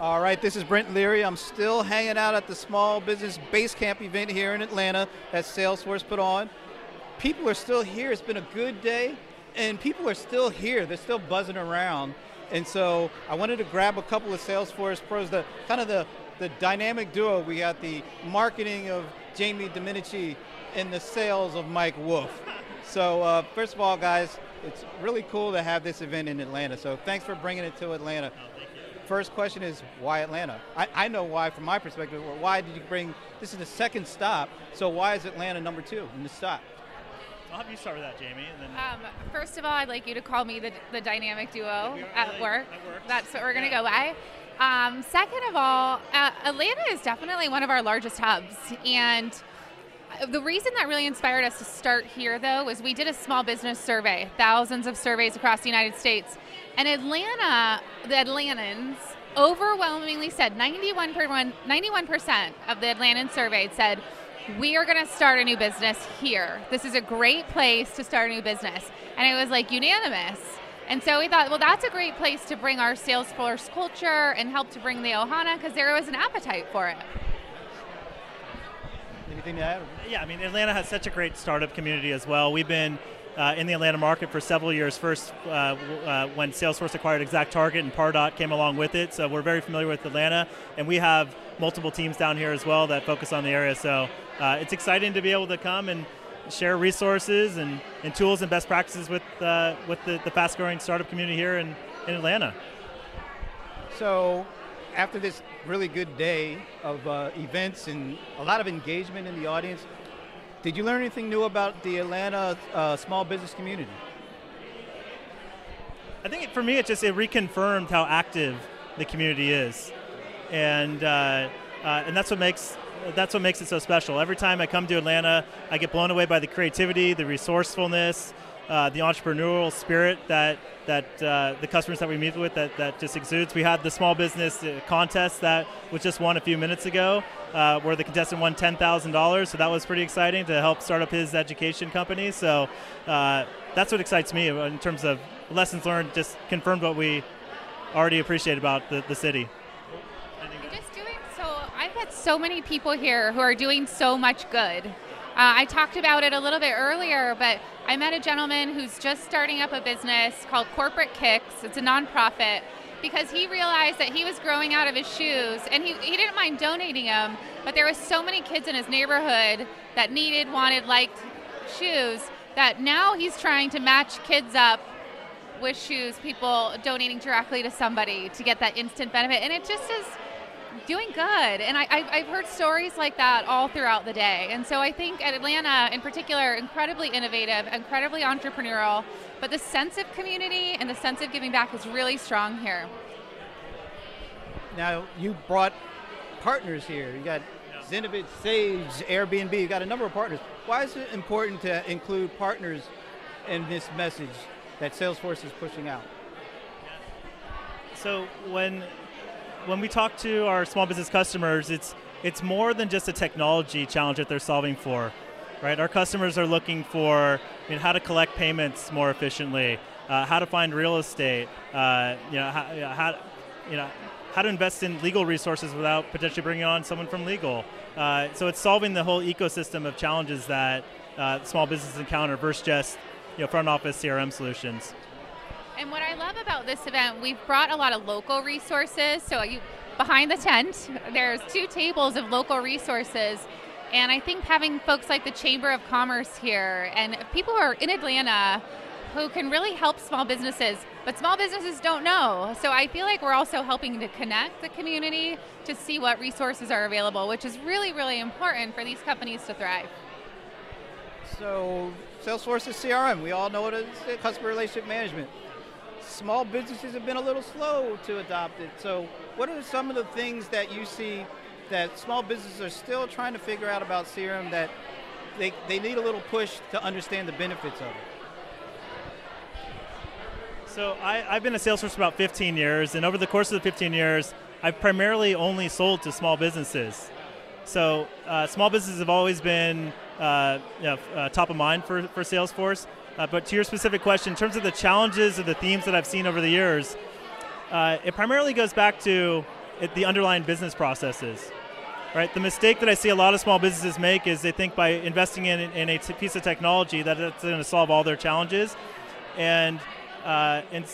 All right, this is Brent Leary. I'm still hanging out at the Small Business Base Camp event here in Atlanta that Salesforce put on. People are still here. It's been a good day, and people are still here. They're still buzzing around. And so I wanted to grab a couple of Salesforce pros, the kind of the, the dynamic duo. We got the marketing of Jamie Domenici and the sales of Mike Wolf. So uh, first of all, guys, it's really cool to have this event in Atlanta. So thanks for bringing it to Atlanta. First question is why Atlanta? I, I know why from my perspective. Why did you bring? This is the second stop. So why is Atlanta number two in the stop? I'll have you start with that, Jamie. And then Um, first of all, I'd like you to call me the, the dynamic duo are at like- work. that works. That's what we're going to Yeah. go by. Um, second of all, uh, Atlanta is definitely one of our largest hubs. And the reason that really inspired us to start here, though, was we did a small business survey, thousands of surveys across the United States. And Atlanta, the Atlantans, overwhelmingly said 91 per one- 91% of the Atlantans surveyed said, we are going to start a new business here. This is a great place to start a new business. And it was like unanimous. And so we thought, well, that's a great place to bring our Salesforce culture and help to bring the Ohana because there was an appetite for it. Anything to add? Yeah, I mean, Atlanta has such a great startup community as well. We've been uh, in the Atlanta market for several years. First, uh, uh, when Salesforce acquired ExactTarget and Pardot came along with it, so we're very familiar with Atlanta, and we have multiple teams down here as well that focus on the area. So uh, it's exciting to be able to come and share resources and, and tools and best practices with uh, with the, the fast-growing startup community here in, in Atlanta. So, after this really good day of uh, events and a lot of engagement in the audience, did you learn anything new about the Atlanta uh, small business community? I think it, for me, it just it reconfirmed how active the community is, and uh, uh, and that's what makes that's what makes it so special. Every time I come to Atlanta, I get blown away by the creativity, the resourcefulness, uh, the entrepreneurial spirit that that uh, the customers that we meet with that, that just exudes. We had the small business uh, contest that was just won a few minutes ago, uh, where the contestant won ten thousand dollars. So that was pretty exciting to help start up his education company. So uh, that's what excites me in terms of lessons learned. Just confirmed what we already appreciate about the, the city. Just doing so, I've had so many people here who are doing so much good. Uh, I talked about it a little bit earlier, but I met a gentleman who's just starting up a business called Corporate Kicks. It's a nonprofit because he realized that he was growing out of his shoes and he, he didn't mind donating them, but there was so many kids in his neighborhood that needed, wanted, liked shoes that now he's trying to match kids up with shoes, people donating directly to somebody to get that instant benefit. And it just is doing good. And I, I, I've heard stories like that all throughout the day. And so I think at Atlanta, in particular, incredibly innovative, incredibly entrepreneurial, but the sense of community and the sense of giving back is really strong here. Now, you brought partners here. You got Zenobit, Sage, Airbnb. You got a number of partners. Why is it important to include partners in this message that Salesforce is pushing out? So when when we talk to our small business customers, it's it's more than just a technology challenge that they're solving for, right? Our customers are looking for you know, how to collect payments more efficiently, uh, how to find real estate, uh, you know, how, how you know how to invest in legal resources without potentially bringing on someone from legal. Uh, so it's solving the whole ecosystem of challenges that uh, small businesses encounter versus just you know front office CRM solutions. And what I love about this event, we've brought a lot of local resources. So you behind the tent, there's two tables of local resources. And I think having folks like the Chamber of Commerce here and people who are in Atlanta who can really help small businesses, but small businesses don't know. So I feel like we're also helping to connect the community to see what resources are available, which is really, really important for these companies to thrive. So, Salesforce is CRM. We all know it is customer relationship management. Small businesses have been a little slow to adopt it. So, what are some of the things that you see that small businesses are still trying to figure out about CRM that they, they need a little push to understand the benefits of it? So I, I've been at Salesforce for about 15 years, and over the course of the 15 years, I've primarily only sold to small businesses. So uh, small businesses have always been uh, you know, uh, top of mind for, for Salesforce. Uh, but to your specific question, in terms of the challenges or the themes that I've seen over the years, uh, it primarily goes back to it, the underlying business processes. Right. The mistake that I see a lot of small businesses make is they think by investing in, in a piece of technology that it's going to solve all their challenges, and uh, and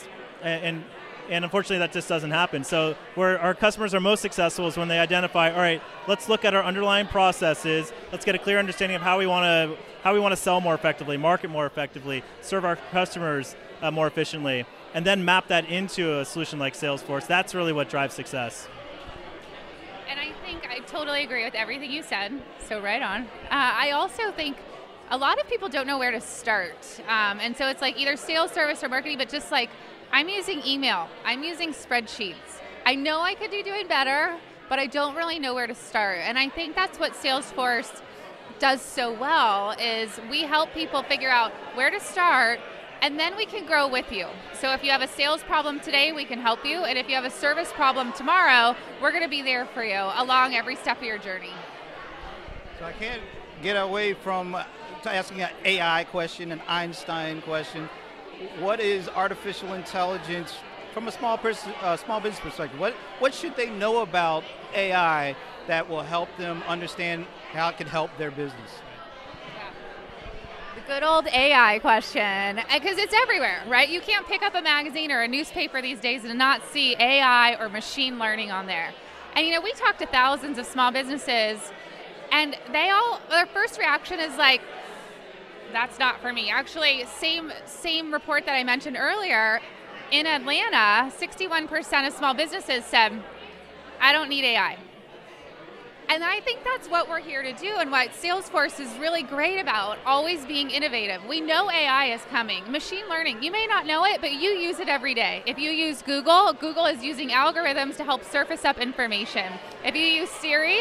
and and unfortunately that just doesn't happen. So where our customers are most successful is when they identify all right let's look at our underlying processes. Let's get a clear understanding of how we want to how we want to sell more effectively market more effectively serve our customers uh, more efficiently and then map that into a solution like salesforce. That's really what drives success. And i think i totally agree with everything you said so right on. Uh, i also think a lot of people don't know where to start. Um, and so it's like either sales service or marketing but just like I'm using email, I'm using spreadsheets. I know I could be doing better, but I don't really know where to start. And I think that's what Salesforce does so well is we help people figure out where to start and then we can grow with you. So if you have a sales problem today, we can help you. And if you have a service problem tomorrow, we're going to be there for you along every step of your journey. So I can't get away from asking an AI question, an Einstein question what is artificial intelligence from a small person, uh, small business perspective? What what should they know about AI that will help them understand how it can help their business? The good old AI question, because it's everywhere, right? You can't pick up a magazine or a newspaper these days and not see AI or machine learning on there. And you know, we talk to thousands of small businesses, and they all their first reaction is like, that's not for me. Actually, same same report that I mentioned earlier, in Atlanta, 61% of small businesses said, I don't need AI. And I think that's what we're here to do and what Salesforce is really great about, always being innovative. We know AI is coming. Machine learning, you may not know it, but you use it every day. If you use Google, Google is using algorithms to help surface up information. If you use Siri,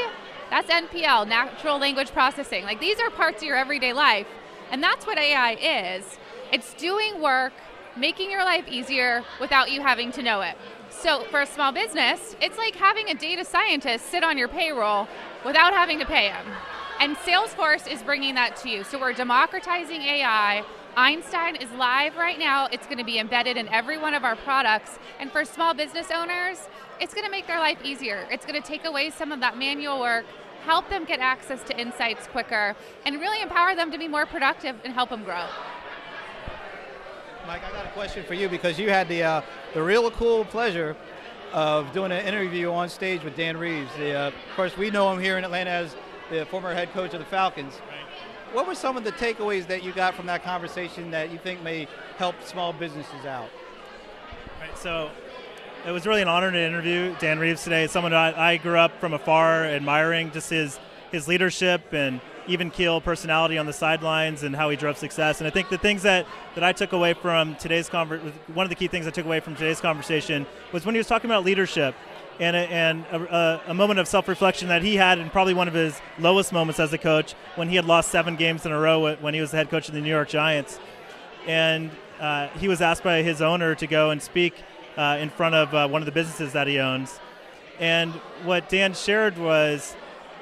that's NPL, natural language processing. Like these are parts of your everyday life. And that's what AI is it's doing work, making your life easier without you having to know it. So for a small business, it's like having a data scientist sit on your payroll without having to pay him. And Salesforce is bringing that to you. So we're democratizing AI. Einstein is live right now. It's going to be embedded in every one of our products. And for small business owners, it's going to make their life easier. It's going to take away some of that manual work help them get access to insights quicker, and really empower them to be more productive and help them grow. Mike, I got a question for you because you had the uh, the real cool pleasure of doing an interview on stage with Dan Reeves. The, uh, of course, we know him here in Atlanta as the former head coach of the Falcons. Right. What were some of the takeaways that you got from that conversation that you think may help small businesses out? Right. So it was really an honor to interview Dan Reeves today. Someone I, I grew up from afar admiring, just his his leadership and even keel personality on the sidelines and how he drove success. And I think the things that, that I took away from today's conversation, one of the key things I took away from today's conversation was when he was talking about leadership and a, and a, a moment of self-reflection that he had in probably one of his lowest moments as a coach when he had lost seven games in a row when he was the head coach of the New York Giants. And uh, he was asked by his owner to go and speak uh, in front of uh, one of the businesses that he owns. And what Dan shared was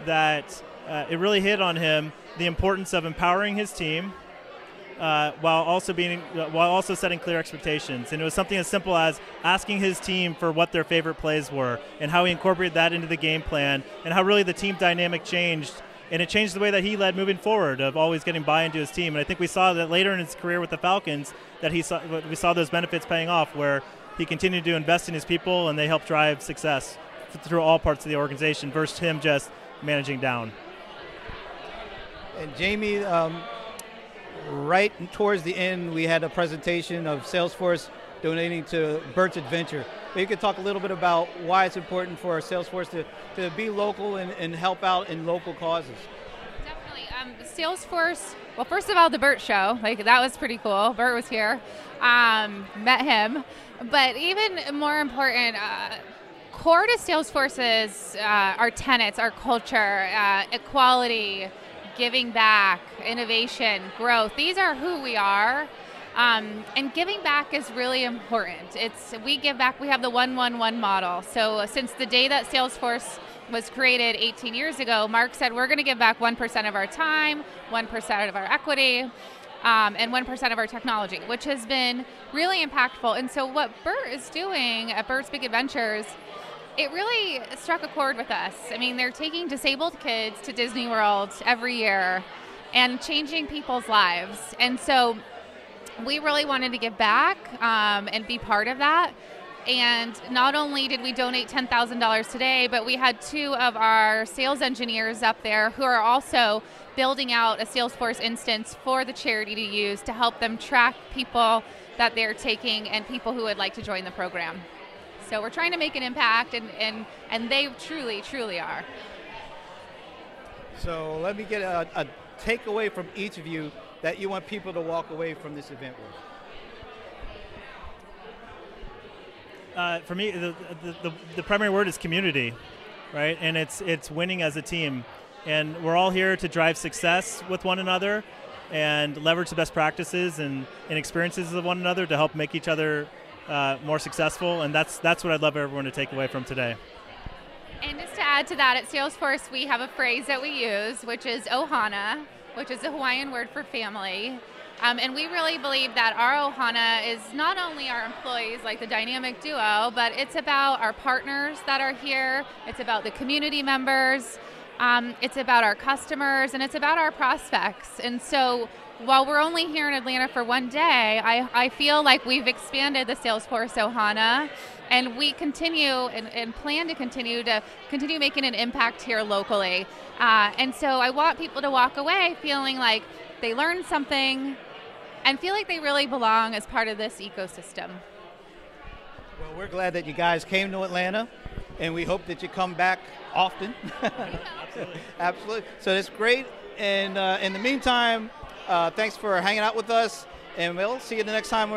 that uh, it really hit on him the importance of empowering his team uh, while also being while also setting clear expectations. And it was something as simple as asking his team for what their favorite plays were and how he incorporated that into the game plan and how really the team dynamic changed. And it changed the way that he led moving forward of always getting buy into his team. And I think we saw that later in his career with the Falcons that he saw we saw those benefits paying off where he continued to invest in his people, and they helped drive success through all parts of the organization versus him just managing down. And Jamie, um, right towards the end, we had a presentation of Salesforce donating to Bert's Adventure. But you could talk a little bit about why it's important for Salesforce to, to be local and, and help out in local causes. Um, Salesforce, well, first of all, the Bert show, like that was pretty cool. Bert was here, um, met him. But even more important, uh, core to Salesforce's uh, our tenets, our culture, uh, equality, giving back, innovation, growth. These are who we are. Um, and giving back is really important. It's we give back. We have the one one one model. So since the day that Salesforce was created 18 years ago, Mark said we're going to give back one percent of our time, one percent of our equity, um, and 1% of our technology, which has been really impactful. And so, what Bert is doing at Bert's Big Adventures it really struck a chord with us. I mean, they're taking disabled kids to Disney World every year and changing people's lives. And so we really wanted to give back um, and be part of that. And not only did we donate $10,000 today, but we had two of our sales engineers up there who are also building out a Salesforce instance for the charity to use to help them track people that they're taking and people who would like to join the program. So we're trying to make an impact, and, and, and they truly, truly are. So let me get a, a takeaway from each of you that you want people to walk away from this event with. Uh, for me, the, the, the, the, primary word is community, right? And it's it's winning as a team, and we're all here to drive success with one another, and leverage the best practices and, and experiences of one another to help make each other uh, more successful. And that's that's what I'd love everyone to take away from today. And just to add to that, at Salesforce we have a phrase that we use, which is ohana, which is a Hawaiian word for family. Um, and we really believe that our ohana is not only our employees, like the dynamic duo, but it's about our partners that are here, it's about the community members, um, it's about our customers, and it's about our prospects. And so while we're only here in Atlanta for one day, I, I feel like we've expanded the Salesforce Ohana and we continue and, and, plan to continue to continue making an impact here locally. Uh, and so I want people to walk away feeling like they learned something and feel like they really belong as part of this ecosystem. Well, we're glad that you guys came to Atlanta, and we hope that you come back often. Absolutely. Absolutely. So it's great. And uh, in the meantime, uh, thanks for hanging out with us, and we'll see you the next time.